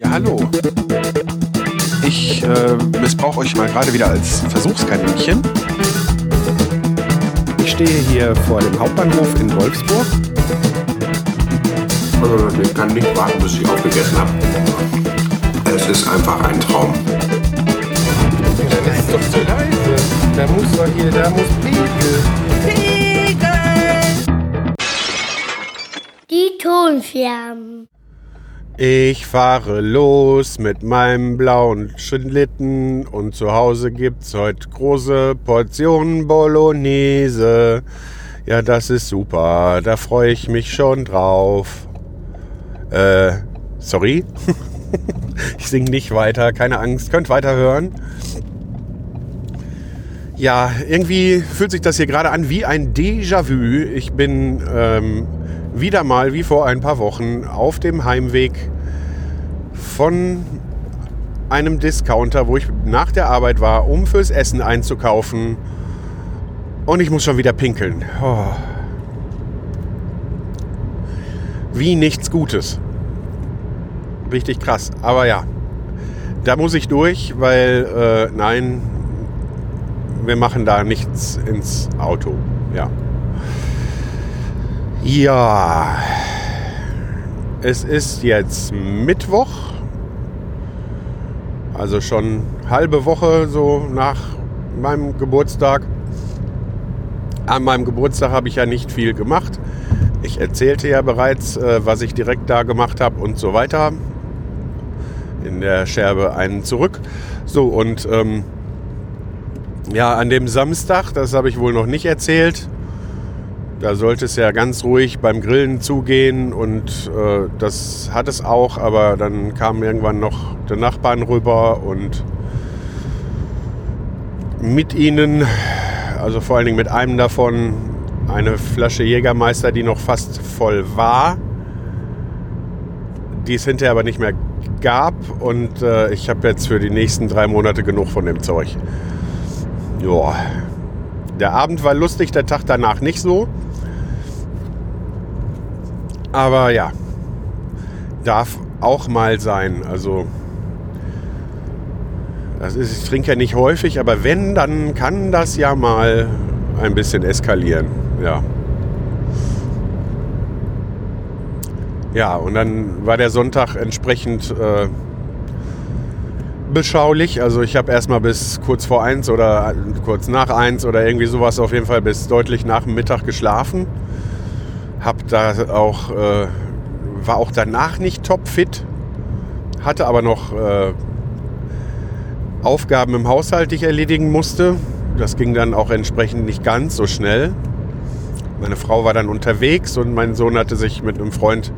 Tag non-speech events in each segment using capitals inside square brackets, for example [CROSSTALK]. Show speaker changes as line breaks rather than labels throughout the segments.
Ja, hallo. Ich äh, missbrauche euch mal gerade wieder als Versuchskaninchen.
Ich stehe hier vor dem Hauptbahnhof in Wolfsburg.
Also ich kann nicht warten, bis ich aufgegessen habe. Es ist einfach ein Traum.
Das ist doch zu leise. Da muss doch hier, da muss Pegel.
Die Tonflammen.
Ich fahre los mit meinem blauen Schlitten und zu Hause gibt's heute große Portionen Bolognese. Ja, das ist super, da freue ich mich schon drauf. Äh, sorry? [LAUGHS] ich singe nicht weiter, keine Angst, könnt weiterhören. Ja, irgendwie fühlt sich das hier gerade an wie ein Déjà-vu. Ich bin ähm, wieder mal wie vor ein paar Wochen auf dem Heimweg von einem Discounter, wo ich nach der Arbeit war, um fürs Essen einzukaufen. Und ich muss schon wieder pinkeln. Oh. Wie nichts Gutes. Richtig krass. Aber ja, da muss ich durch, weil äh, nein, wir machen da nichts ins Auto. Ja. Ja. Es ist jetzt Mittwoch. Also schon halbe Woche so nach meinem Geburtstag. An meinem Geburtstag habe ich ja nicht viel gemacht. Ich erzählte ja bereits, äh, was ich direkt da gemacht habe und so weiter. In der Scherbe einen zurück. So, und ähm, ja, an dem Samstag, das habe ich wohl noch nicht erzählt, da sollte es ja ganz ruhig beim Grillen zugehen und äh, das hat es auch, aber dann kamen irgendwann noch die Nachbarn rüber und mit ihnen, also vor allen Dingen mit einem davon, eine Flasche Jägermeister, die noch fast voll war, die es hinterher aber nicht mehr gab und äh, ich habe jetzt für die nächsten drei Monate genug von dem Zeug. Ja, der Abend war lustig, der Tag danach nicht so. Aber ja, darf auch mal sein. Also, das ist, ich trinke ja nicht häufig, aber wenn, dann kann das ja mal ein bisschen eskalieren. Ja. Ja, und dann war der Sonntag entsprechend äh, beschaulich. Also ich habe erstmal bis kurz vor eins oder kurz nach eins oder irgendwie sowas auf jeden Fall bis deutlich nach dem Mittag geschlafen. Hab da auch, äh, war auch danach nicht topfit, hatte aber noch äh, Aufgaben im Haushalt, die ich erledigen musste. Das ging dann auch entsprechend nicht ganz so schnell. Meine Frau war dann unterwegs und mein Sohn hatte sich mit einem Freund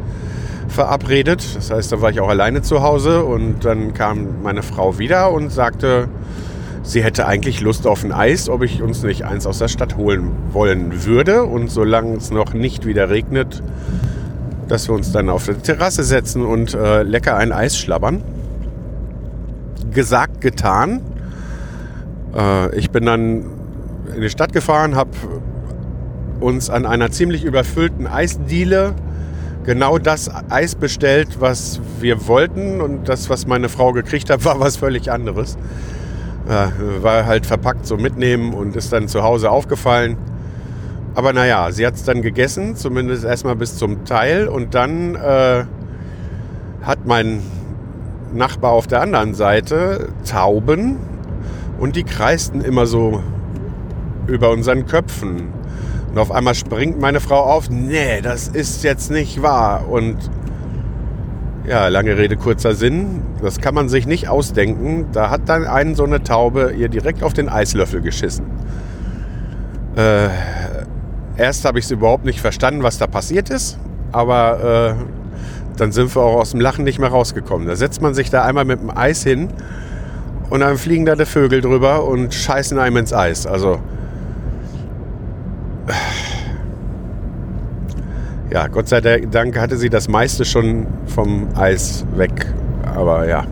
verabredet. Das heißt, da war ich auch alleine zu Hause und dann kam meine Frau wieder und sagte, sie hätte eigentlich Lust auf ein Eis, ob ich uns nicht eins aus der Stadt holen wollen würde. Und solange es noch nicht wieder regnet, dass wir uns dann auf die Terrasse setzen und äh, lecker ein Eis schlabbern. Gesagt, getan. Äh, ich bin dann in die Stadt gefahren, habe uns an einer ziemlich überfüllten Eisdiele genau das Eis bestellt, was wir wollten. Und das, was meine Frau gekriegt hat, [LAUGHS] war was völlig anderes. Ja, war halt verpackt so mitnehmen und ist dann zu Hause aufgefallen. Aber naja, sie hat es dann gegessen, zumindest erstmal bis zum Teil. Und dann äh, hat mein Nachbar auf der anderen Seite Tauben und die kreisten immer so über unseren Köpfen. Und auf einmal springt meine Frau auf, nee, das ist jetzt nicht wahr. Und ja, lange Rede, kurzer Sinn. Das kann man sich nicht ausdenken. Da hat dann einen so eine Taube ihr direkt auf den Eislöffel geschissen. Äh, erst habe ich es überhaupt nicht verstanden, was da passiert ist. Aber äh, dann sind wir auch aus dem Lachen nicht mehr rausgekommen. Da setzt man sich da einmal mit dem Eis hin und dann fliegen da die Vögel drüber und scheißen einem ins Eis. Also ja, Gott sei Dank hatte sie das meiste schon vom Eis weg. Aber ja.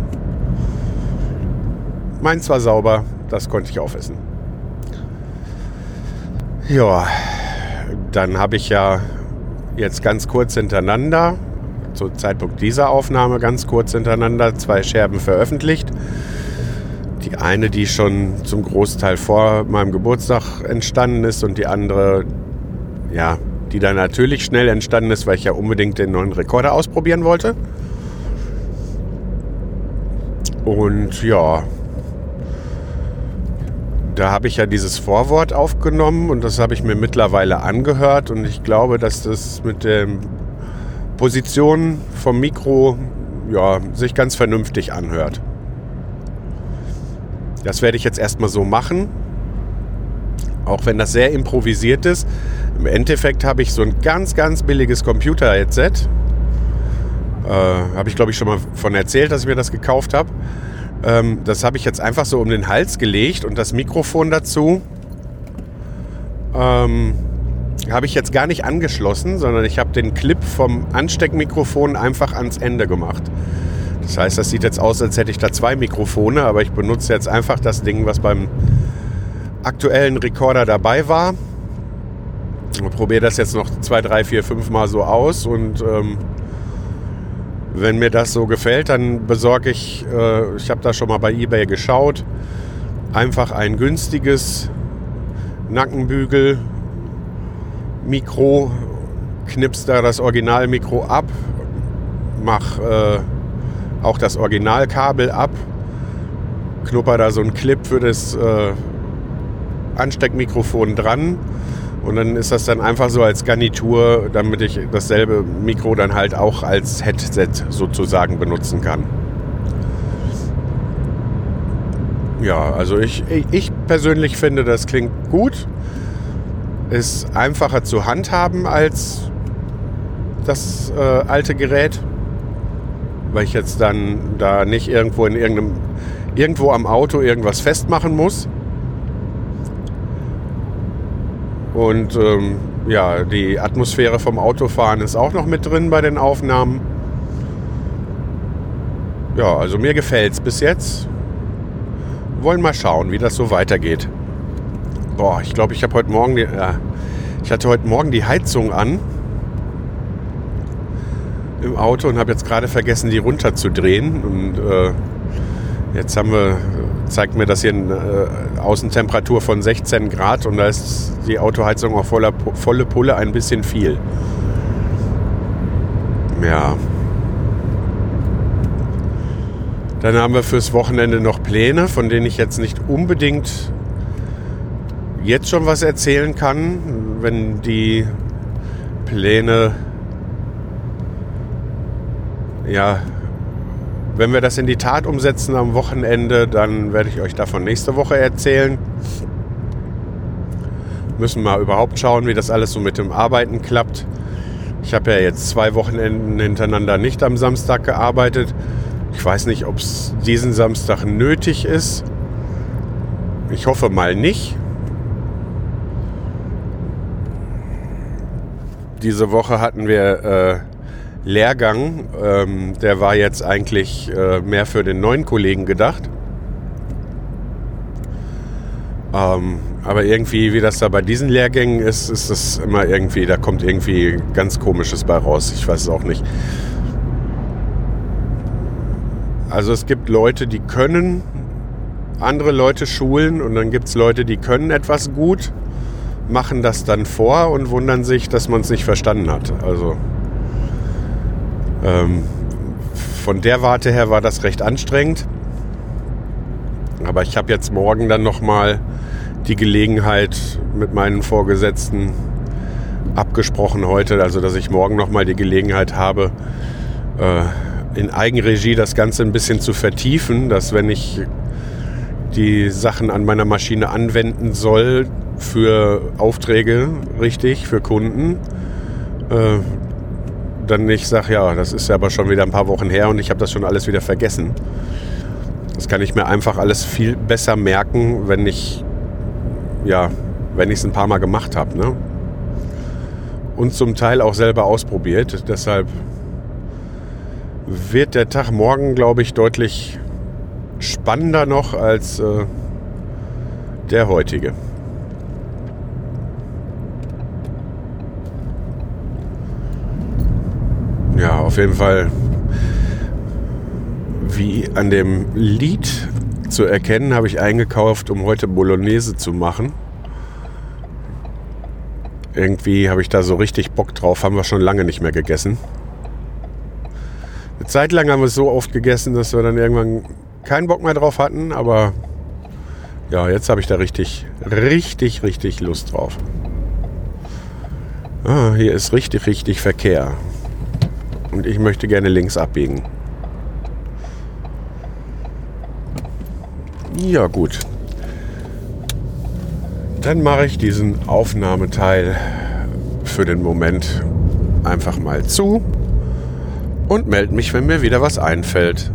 Meins war sauber, das konnte ich aufessen. Ja, dann habe ich ja jetzt ganz kurz hintereinander zu Zeitpunkt dieser Aufnahme ganz kurz hintereinander zwei Scherben veröffentlicht. Die eine, die schon zum Großteil vor meinem Geburtstag entstanden ist und die andere, ja, die dann natürlich schnell entstanden ist, weil ich ja unbedingt den neuen Rekorder ausprobieren wollte. Und ja, da habe ich ja dieses Vorwort aufgenommen und das habe ich mir mittlerweile angehört und ich glaube, dass das mit der Position vom Mikro ja, sich ganz vernünftig anhört. Das werde ich jetzt erstmal so machen, auch wenn das sehr improvisiert ist. Im Endeffekt habe ich so ein ganz, ganz billiges Computer-Headset. Äh, habe ich, glaube ich, schon mal von erzählt, dass ich mir das gekauft habe. Ähm, das habe ich jetzt einfach so um den Hals gelegt und das Mikrofon dazu ähm, habe ich jetzt gar nicht angeschlossen, sondern ich habe den Clip vom Ansteckmikrofon einfach ans Ende gemacht. Das heißt, das sieht jetzt aus, als hätte ich da zwei Mikrofone, aber ich benutze jetzt einfach das Ding, was beim aktuellen Rekorder dabei war. Probiere das jetzt noch zwei, drei, vier, fünf Mal so aus und ähm, wenn mir das so gefällt, dann besorge ich, äh, ich habe da schon mal bei eBay geschaut, einfach ein günstiges Nackenbügel Mikro, knips da das Originalmikro ab, mach äh, auch das Originalkabel ab, knupper da so einen Clip für das äh, Ansteckmikrofon dran und dann ist das dann einfach so als Garnitur, damit ich dasselbe Mikro dann halt auch als Headset sozusagen benutzen kann. Ja, also ich, ich persönlich finde, das klingt gut. Ist einfacher zu handhaben als das äh, alte Gerät, weil ich jetzt dann da nicht irgendwo in irgendeinem irgendwo am Auto irgendwas festmachen muss. Und ähm, ja, die Atmosphäre vom Autofahren ist auch noch mit drin bei den Aufnahmen. Ja, also mir gefällt es bis jetzt. Wollen mal schauen, wie das so weitergeht. Boah, ich glaube, ich habe heute Morgen, die, äh, ich hatte heute Morgen die Heizung an im Auto und habe jetzt gerade vergessen, die runterzudrehen. Und äh, jetzt haben wir zeigt mir das hier eine äh, Außentemperatur von 16 Grad und da ist die Autoheizung auf voller, volle Pulle ein bisschen viel. Ja. Dann haben wir fürs Wochenende noch Pläne, von denen ich jetzt nicht unbedingt jetzt schon was erzählen kann, wenn die Pläne ja wenn wir das in die Tat umsetzen am Wochenende, dann werde ich euch davon nächste Woche erzählen. Müssen mal überhaupt schauen, wie das alles so mit dem Arbeiten klappt. Ich habe ja jetzt zwei Wochenenden hintereinander nicht am Samstag gearbeitet. Ich weiß nicht, ob es diesen Samstag nötig ist. Ich hoffe mal nicht. Diese Woche hatten wir äh, Lehrgang, ähm, der war jetzt eigentlich äh, mehr für den neuen Kollegen gedacht. Ähm, aber irgendwie, wie das da bei diesen Lehrgängen ist, ist das immer irgendwie, da kommt irgendwie ganz komisches bei raus. Ich weiß es auch nicht. Also es gibt Leute, die können andere Leute schulen und dann gibt es Leute, die können etwas gut, machen das dann vor und wundern sich, dass man es nicht verstanden hat. Also ähm, von der Warte her war das recht anstrengend. Aber ich habe jetzt morgen dann nochmal die Gelegenheit mit meinen Vorgesetzten abgesprochen heute, also dass ich morgen nochmal die Gelegenheit habe, äh, in Eigenregie das Ganze ein bisschen zu vertiefen, dass wenn ich die Sachen an meiner Maschine anwenden soll für Aufträge, richtig, für Kunden, äh, dann nicht sage, ja, das ist aber schon wieder ein paar Wochen her und ich habe das schon alles wieder vergessen. Das kann ich mir einfach alles viel besser merken, wenn ich ja, wenn ich es ein paar Mal gemacht habe. Ne? Und zum Teil auch selber ausprobiert. Deshalb wird der Tag morgen, glaube ich, deutlich spannender noch als äh, der heutige. Ja, auf jeden Fall, wie an dem Lied zu erkennen, habe ich eingekauft, um heute Bolognese zu machen. Irgendwie habe ich da so richtig Bock drauf, haben wir schon lange nicht mehr gegessen. Eine Zeit lang haben wir es so oft gegessen, dass wir dann irgendwann keinen Bock mehr drauf hatten, aber ja, jetzt habe ich da richtig, richtig, richtig Lust drauf. Ah, hier ist richtig, richtig Verkehr. Und ich möchte gerne links abbiegen. Ja, gut. Dann mache ich diesen Aufnahmeteil für den Moment einfach mal zu und melde mich, wenn mir wieder was einfällt.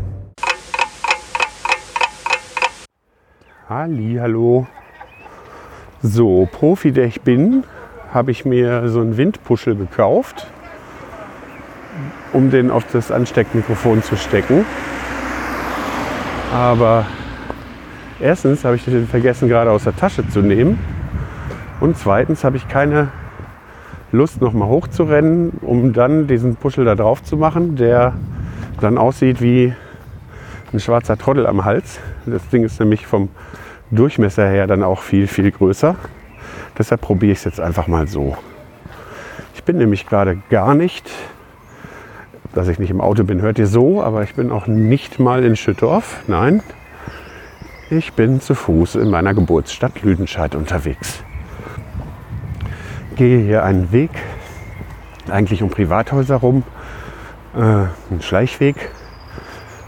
Halli, hallo. So, Profi, der ich bin, habe ich mir so einen Windpuschel gekauft, um den auf das Ansteckmikrofon zu stecken. Aber erstens habe ich den vergessen gerade aus der Tasche zu nehmen und zweitens habe ich keine Lust nochmal hochzurennen, um dann diesen Puschel da drauf zu machen, der dann aussieht wie ein schwarzer Trottel am Hals. Das Ding ist nämlich vom Durchmesser her dann auch viel, viel größer. Deshalb probiere ich es jetzt einfach mal so. Ich bin nämlich gerade gar nicht, dass ich nicht im Auto bin, hört ihr so, aber ich bin auch nicht mal in Schüttorf. Nein, ich bin zu Fuß in meiner Geburtsstadt Lüdenscheid unterwegs. Gehe hier einen Weg, eigentlich um Privathäuser rum, äh, einen Schleichweg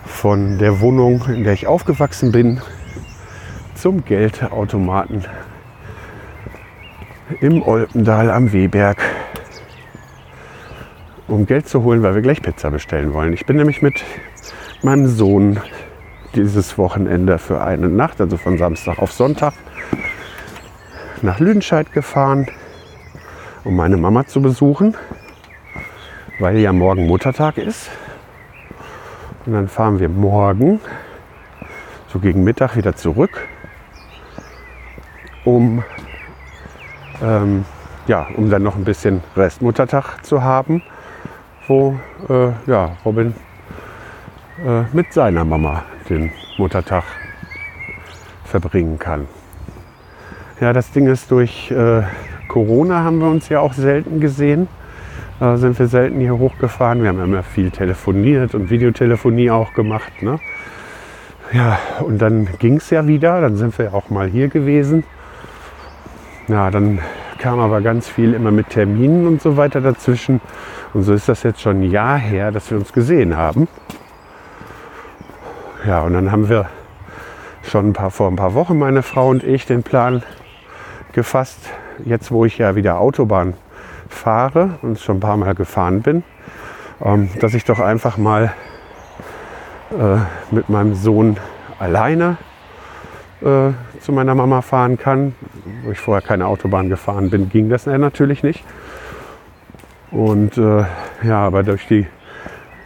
von der Wohnung, in der ich aufgewachsen bin, zum Geldautomaten im Olpendal am Wehberg, um Geld zu holen, weil wir gleich Pizza bestellen wollen. Ich bin nämlich mit meinem Sohn dieses Wochenende für eine Nacht, also von Samstag auf Sonntag, nach Lüdenscheid gefahren, um meine Mama zu besuchen, weil ja morgen Muttertag ist. Und dann fahren wir morgen, so gegen Mittag, wieder zurück um, ähm, ja, um dann noch ein bisschen Restmuttertag zu haben, wo äh, ja, Robin äh, mit seiner Mama den Muttertag verbringen kann. Ja, das Ding ist, durch äh, Corona haben wir uns ja auch selten gesehen. Da sind wir selten hier hochgefahren. Wir haben immer viel telefoniert und Videotelefonie auch gemacht. Ne? Ja, und dann ging es ja wieder. Dann sind wir auch mal hier gewesen. Ja, dann kam aber ganz viel immer mit Terminen und so weiter dazwischen. Und so ist das jetzt schon ein Jahr her, dass wir uns gesehen haben. Ja, und dann haben wir schon ein paar, vor ein paar Wochen, meine Frau und ich, den Plan gefasst, jetzt wo ich ja wieder Autobahn fahre und schon ein paar Mal gefahren bin, ähm, dass ich doch einfach mal äh, mit meinem Sohn alleine äh, zu meiner Mama fahren kann. Wo ich vorher keine Autobahn gefahren bin, ging das natürlich nicht. Und äh, ja, aber durch die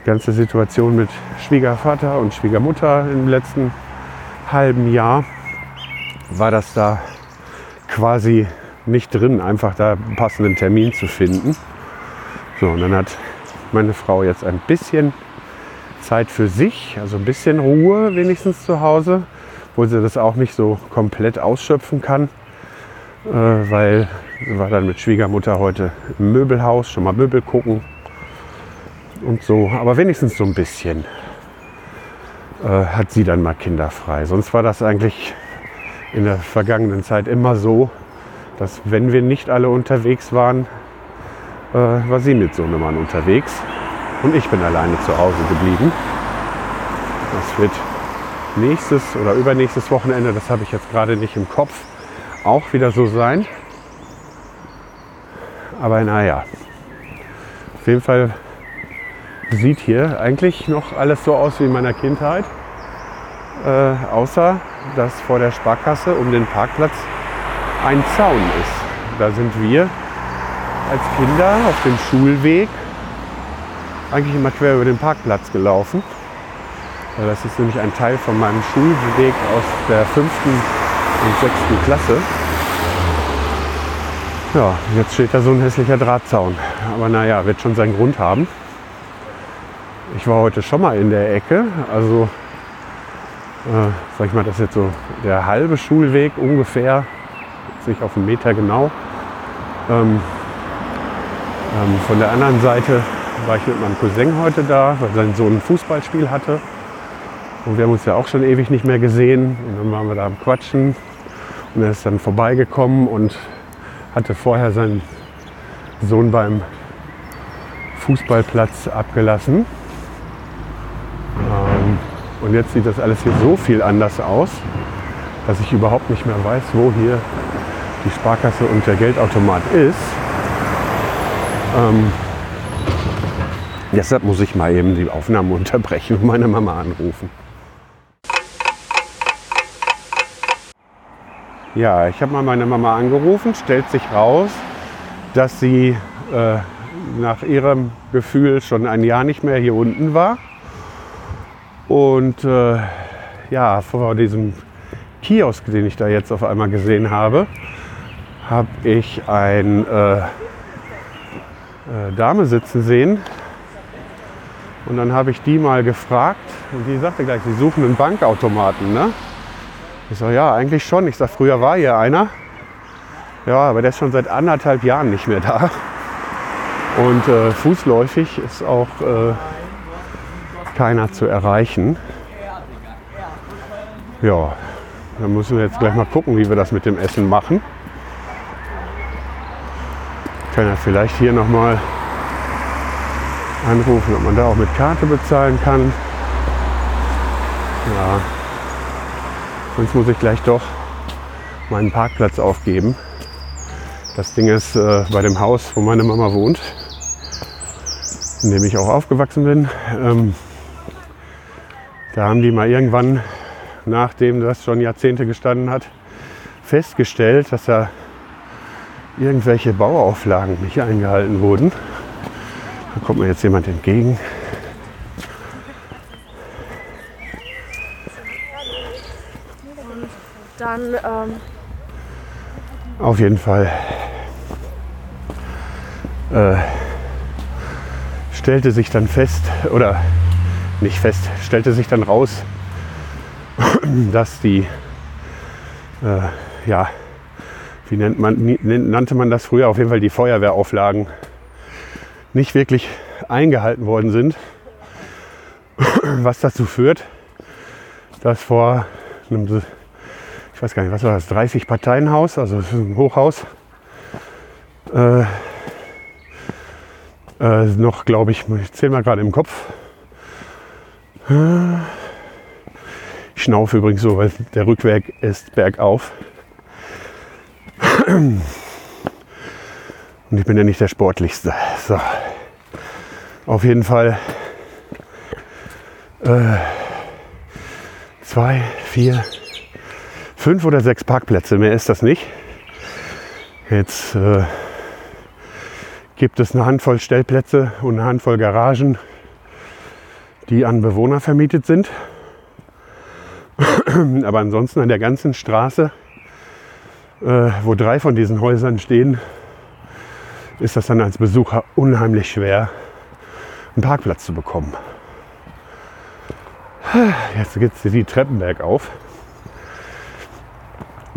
ganze Situation mit Schwiegervater und Schwiegermutter im letzten halben Jahr war das da quasi nicht drin, einfach da einen passenden Termin zu finden. So, und dann hat meine Frau jetzt ein bisschen Zeit für sich, also ein bisschen Ruhe wenigstens zu Hause obwohl sie das auch nicht so komplett ausschöpfen kann, äh, weil sie war dann mit Schwiegermutter heute im Möbelhaus, schon mal Möbel gucken und so. Aber wenigstens so ein bisschen äh, hat sie dann mal kinderfrei. Sonst war das eigentlich in der vergangenen Zeit immer so, dass wenn wir nicht alle unterwegs waren, äh, war sie mit Sohnemann unterwegs und ich bin alleine zu Hause geblieben. Das wird nächstes oder übernächstes Wochenende, das habe ich jetzt gerade nicht im Kopf, auch wieder so sein. Aber naja, auf jeden Fall sieht hier eigentlich noch alles so aus wie in meiner Kindheit. Äh, außer, dass vor der Sparkasse um den Parkplatz ein Zaun ist. Da sind wir als Kinder auf dem Schulweg eigentlich immer quer über den Parkplatz gelaufen. Das ist nämlich ein Teil von meinem Schulweg aus der fünften und sechsten Klasse. Ja, jetzt steht da so ein hässlicher Drahtzaun. Aber naja, wird schon seinen Grund haben. Ich war heute schon mal in der Ecke, also äh, sag ich mal, das ist jetzt so der halbe Schulweg ungefähr, nicht auf einen Meter genau. Ähm, ähm, von der anderen Seite war ich mit meinem Cousin heute da, weil sein Sohn ein Fußballspiel hatte. Und wir haben uns ja auch schon ewig nicht mehr gesehen. Und dann waren wir da am Quatschen. Und er ist dann vorbeigekommen und hatte vorher seinen Sohn beim Fußballplatz abgelassen. Ähm, und jetzt sieht das alles hier so viel anders aus, dass ich überhaupt nicht mehr weiß, wo hier die Sparkasse und der Geldautomat ist. Ähm, deshalb muss ich mal eben die Aufnahme [LAUGHS] unterbrechen und meine Mama anrufen. Ja, ich habe mal meine Mama angerufen, stellt sich raus, dass sie äh, nach ihrem Gefühl schon ein Jahr nicht mehr hier unten war. Und äh, ja, vor diesem Kiosk, den ich da jetzt auf einmal gesehen habe, habe ich ein äh, äh, Dame sitzen sehen. Und dann habe ich die mal gefragt und die sagte gleich, sie suchen einen Bankautomaten. Ne? Ich sage, ja, eigentlich schon. Ich sage, früher war hier einer. Ja, aber der ist schon seit anderthalb Jahren nicht mehr da. Und äh, fußläufig ist auch äh, keiner zu erreichen. Ja, dann müssen wir jetzt gleich mal gucken, wie wir das mit dem Essen machen. Kann ja vielleicht hier nochmal anrufen, ob man da auch mit Karte bezahlen kann. Ja, sonst muss ich gleich doch meinen Parkplatz aufgeben. Das Ding ist äh, bei dem Haus, wo meine Mama wohnt, in dem ich auch aufgewachsen bin. Ähm, da haben die mal irgendwann, nachdem das schon Jahrzehnte gestanden hat, festgestellt, dass da irgendwelche Bauauflagen nicht eingehalten wurden. Da kommt mir jetzt jemand entgegen.
Dann, ähm,
Auf jeden Fall äh, stellte sich dann fest, oder nicht fest, stellte sich dann raus, [CLEARS THROAT] dass die, äh, ja, wie nennt man, nannte man das früher, auf jeden Fall die Feuerwehrauflagen nicht wirklich eingehalten worden sind. [CLEARS THROAT] Was dazu führt, dass vor einem, ich weiß gar nicht, was war das, 30 Parteienhaus, also es ist ein Hochhaus, äh, äh, noch, glaube ich, ich zähle mal gerade im Kopf. Ich schnaufe übrigens so, weil der Rückweg ist bergauf. Und ich bin ja nicht der Sportlichste. So. Auf jeden Fall äh, zwei, vier, fünf oder sechs Parkplätze. Mehr ist das nicht. Jetzt äh, gibt es eine Handvoll Stellplätze und eine Handvoll Garagen, die an Bewohner vermietet sind. [CLEARS THROAT] Aber ansonsten an der ganzen Straße, äh, wo drei von diesen Häusern stehen, ist das dann als Besucher unheimlich schwer, einen Parkplatz zu bekommen. Jetzt geht es die Treppen bergauf.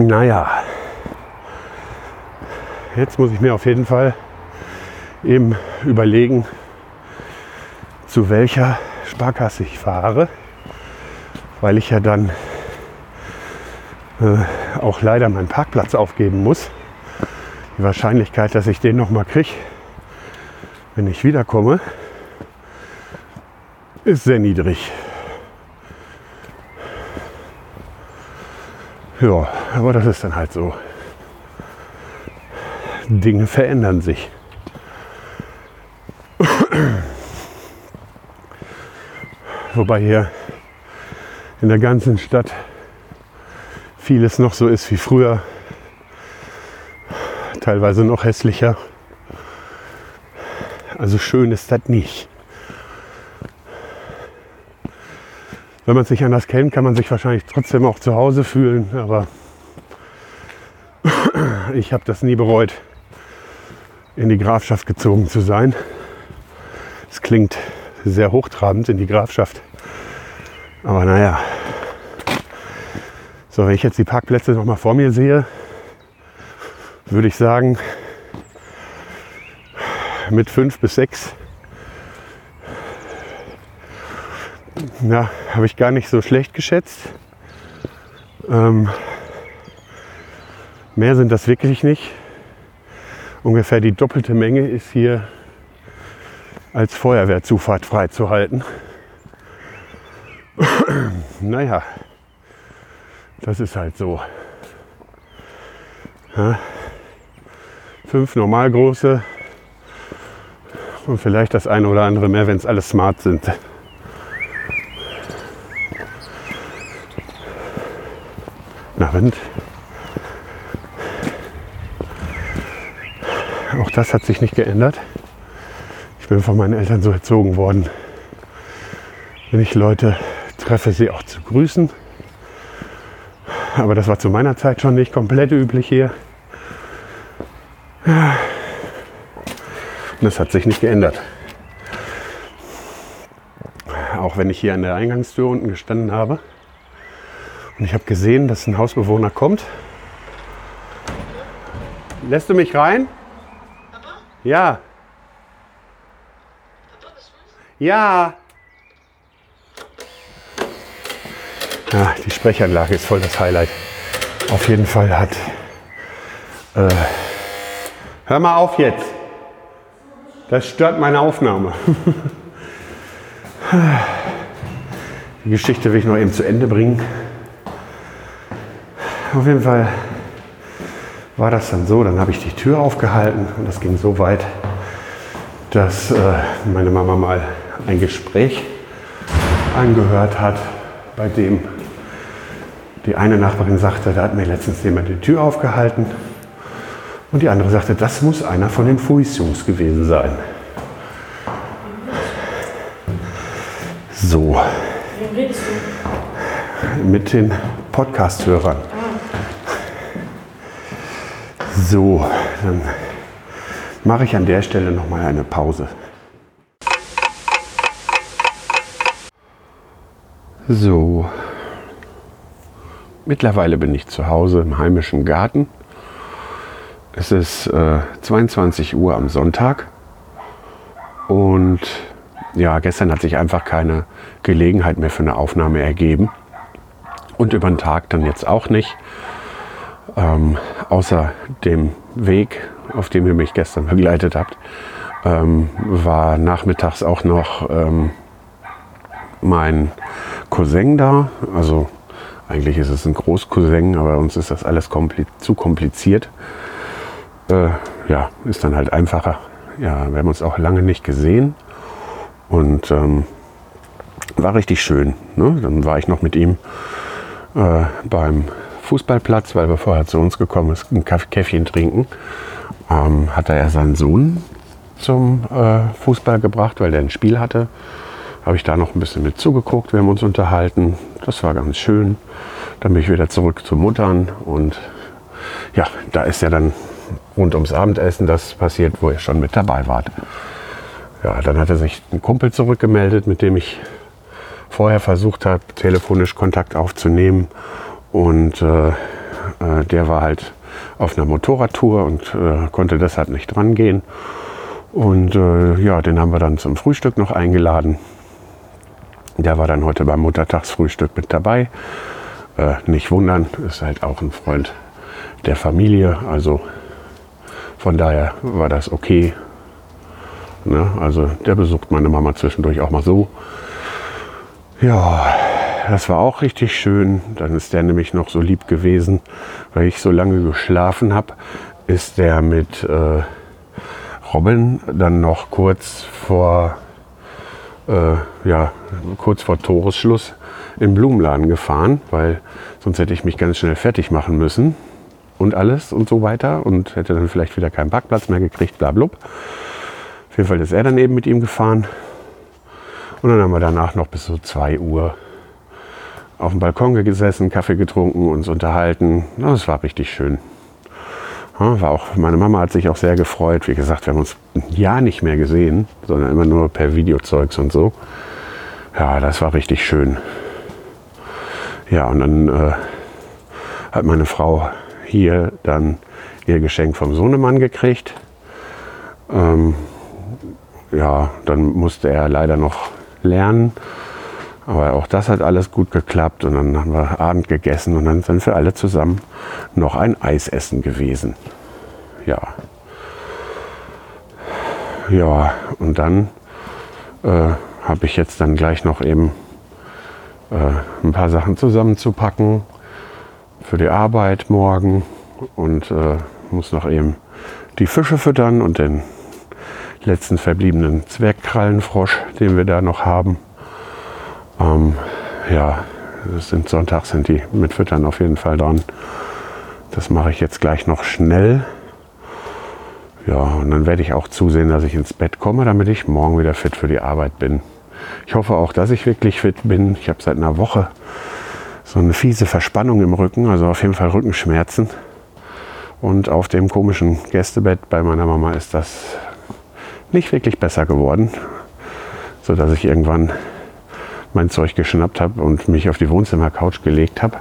Naja, jetzt muss ich mir auf jeden Fall eben überlegen, zu welcher Sparkasse ich fahre, weil ich ja dann äh, auch leider meinen Parkplatz aufgeben muss. Die Wahrscheinlichkeit, dass ich den noch mal kriege, wenn ich wiederkomme, ist sehr niedrig. Ja, aber das ist dann halt so. Dinge verändern sich. Wobei hier in der ganzen Stadt vieles noch so ist wie früher. Teilweise noch hässlicher. Also schön ist das nicht. Wenn man es nicht anders kennt, kann man sich wahrscheinlich trotzdem auch zu Hause fühlen. Aber [COUGHS] ich habe das nie bereut, in die Grafschaft gezogen zu sein. Es klingt sehr hochtrabend in die Grafschaft. Aber naja. So, wenn ich jetzt die Parkplätze noch mal vor mir sehe, würde ich sagen, mit fünf bis sechs ja, habe ich gar nicht so schlecht geschätzt. Ähm, mehr sind das wirklich nicht. Ungefähr die doppelte Menge ist hier als Feuerwehrzufahrt freizuhalten. [CLEARS THROAT] naja, das ist halt so. Ja, fünf normal große und vielleicht das eine oder andere mehr, wenn es alles smart sind. Na, Wind. Auch das hat sich nicht geändert. Ich bin von meinen Eltern so erzogen worden. Wenn ich Leute treffe, sie auch zu grüßen. Aber das war zu meiner Zeit schon nicht komplett üblich hier. Und das hat sich nicht geändert. Auch wenn ich hier an der Eingangstür unten gestanden habe und ich habe gesehen, dass ein Hausbewohner kommt. Lässt du mich rein? Ja. Ja. Ja, die Sprechanlage ist voll das Highlight. Auf jeden Fall hat. Äh, hör mal auf jetzt. Das stört meine Aufnahme. [LAUGHS] Die Geschichte will ich noch eben zu Ende bringen. Auf jeden Fall war das dann so, dann habe ich die Tür aufgehalten und das ging so weit, dass äh, meine Mama mal ein Gespräch angehört hat, bei dem die eine Nachbarin sagte, da hat mir letztens jemand die Tür aufgehalten und die andere sagte, das muss einer von den Fuis-Jungs gewesen sein. So. Mit den Podcast-Hörern. So, dann mache ich an der Stelle noch mal eine Pause. So, mittlerweile bin ich zu Hause im heimischen Garten. Es ist äh, 22 Uhr am Sonntag und ja, gestern hat sich einfach keine Gelegenheit mehr für eine Aufnahme ergeben und über den Tag dann jetzt auch nicht. Ähm, außer dem Weg, auf dem ihr mich gestern begleitet habt, ähm, war nachmittags auch noch ähm, mein Cousin da. Also eigentlich ist es ein Großcousin, aber uns ist das alles kompli zu kompliziert. Äh, ja, ist dann halt einfacher. Ja, wir haben uns auch lange nicht gesehen und ähm, war richtig schön. Ne? Dann war ich noch mit ihm äh, beim Fußballplatz, weil wir vorher zu uns gekommen ist, ein Käffchen trinken. Ähm, hat er seinen Sohn zum äh, Fußball gebracht, weil der ein Spiel hatte. Habe ich da noch ein bisschen mit zugeguckt, wir haben uns unterhalten. Das war ganz schön. Dann bin ich wieder zurück zu Muttern und ja, da ist ja dann rund ums Abendessen das passiert, wo ihr schon mit dabei wart. Ja, dann hat er sich ein Kumpel zurückgemeldet, mit dem ich vorher versucht habe, telefonisch Kontakt aufzunehmen. Und äh, äh, der war halt auf einer Motorradtour und äh, konnte deshalb nicht dran gehen. Und äh, ja, den haben wir dann zum Frühstück noch eingeladen. Der war dann heute beim Muttertagsfrühstück mit dabei. Äh, nicht wundern, ist halt auch ein Freund der Familie. Also von daher war das okay. Ne? Also der besucht meine Mama zwischendurch auch mal so. Ja, das war auch richtig schön. Dann ist der nämlich noch so lieb gewesen, weil ich so lange geschlafen habe, ist der mit äh, Robin dann noch kurz vor, äh, ja, kurz vor Toresschluss im Blumenladen gefahren, weil sonst hätte ich mich ganz schnell fertig machen müssen und alles und so weiter und hätte dann vielleicht wieder keinen Parkplatz mehr gekriegt, bla, bla. Auf jeden Fall ist er dann eben mit ihm gefahren. Und dann haben wir danach noch bis so 2 Uhr auf dem Balkon gesessen, Kaffee getrunken, uns unterhalten. Das war richtig schön. War auch, meine Mama hat sich auch sehr gefreut. Wie gesagt, wir haben uns ein Jahr nicht mehr gesehen, sondern immer nur per Videozeugs und so. Ja, das war richtig schön. Ja, und dann äh, hat meine Frau hier dann ihr Geschenk vom Sohnemann gekriegt. Ähm, ja, dann musste er leider noch lernen. Aber auch das hat alles gut geklappt und dann haben wir Abend gegessen und dann sind wir alle zusammen noch ein Eis essen gewesen. Ja. Ja, und dann äh, habe ich jetzt dann gleich noch eben äh, ein paar Sachen zusammenzupacken für die Arbeit morgen und äh, muss noch eben die Fische füttern und den letzten verbliebenen Zwergkrallenfrosch, den wir da noch haben. Ähm, ja, sind Sonntag sind die mit Füttern auf jeden Fall dran. Das mache ich jetzt gleich noch schnell. Ja, und dann werde ich auch zusehen, dass ich ins Bett komme, damit ich morgen wieder fit für die Arbeit bin. Ich hoffe auch, dass ich wirklich fit bin. Ich habe seit einer Woche so eine fiese Verspannung im Rücken, also auf jeden Fall Rückenschmerzen. Und auf dem komischen Gästebett bei meiner Mama ist das nicht wirklich besser geworden, sodass ich irgendwann mein Zeug geschnappt habe und mich auf die Wohnzimmercouch gelegt habe,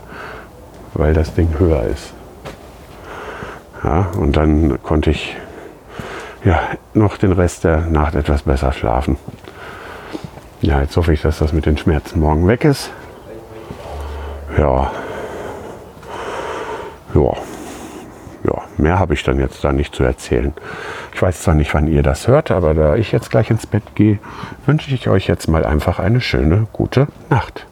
weil das Ding höher ist. Ja, und dann konnte ich ja, noch den Rest der Nacht etwas besser schlafen. Ja, jetzt hoffe ich, dass das mit den Schmerzen morgen weg ist. Ja. Ja. Ja, mehr habe ich dann jetzt da nicht zu erzählen. Ich weiß zwar nicht, wann ihr das hört, aber da ich jetzt gleich ins Bett gehe, wünsche ich euch jetzt mal einfach eine schöne, gute Nacht.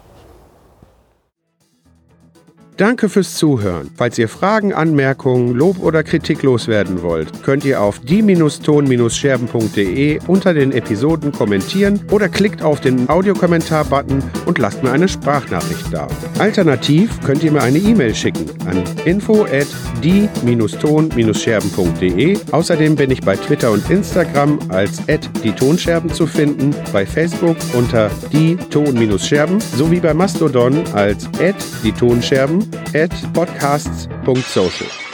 Danke fürs Zuhören. Falls ihr Fragen, Anmerkungen, Lob oder Kritik loswerden wollt, könnt ihr auf die-ton-scherben.de unter den Episoden kommentieren oder klickt auf den Audiokommentar-Button und lasst mir eine Sprachnachricht da. Alternativ könnt ihr mir eine E-Mail schicken an info at die-ton-scherben.de. Außerdem bin ich bei Twitter und Instagram als at die Tonscherben zu finden, bei Facebook unter die Ton-Scherben sowie bei Mastodon als at die Tonscherben at podcasts.social.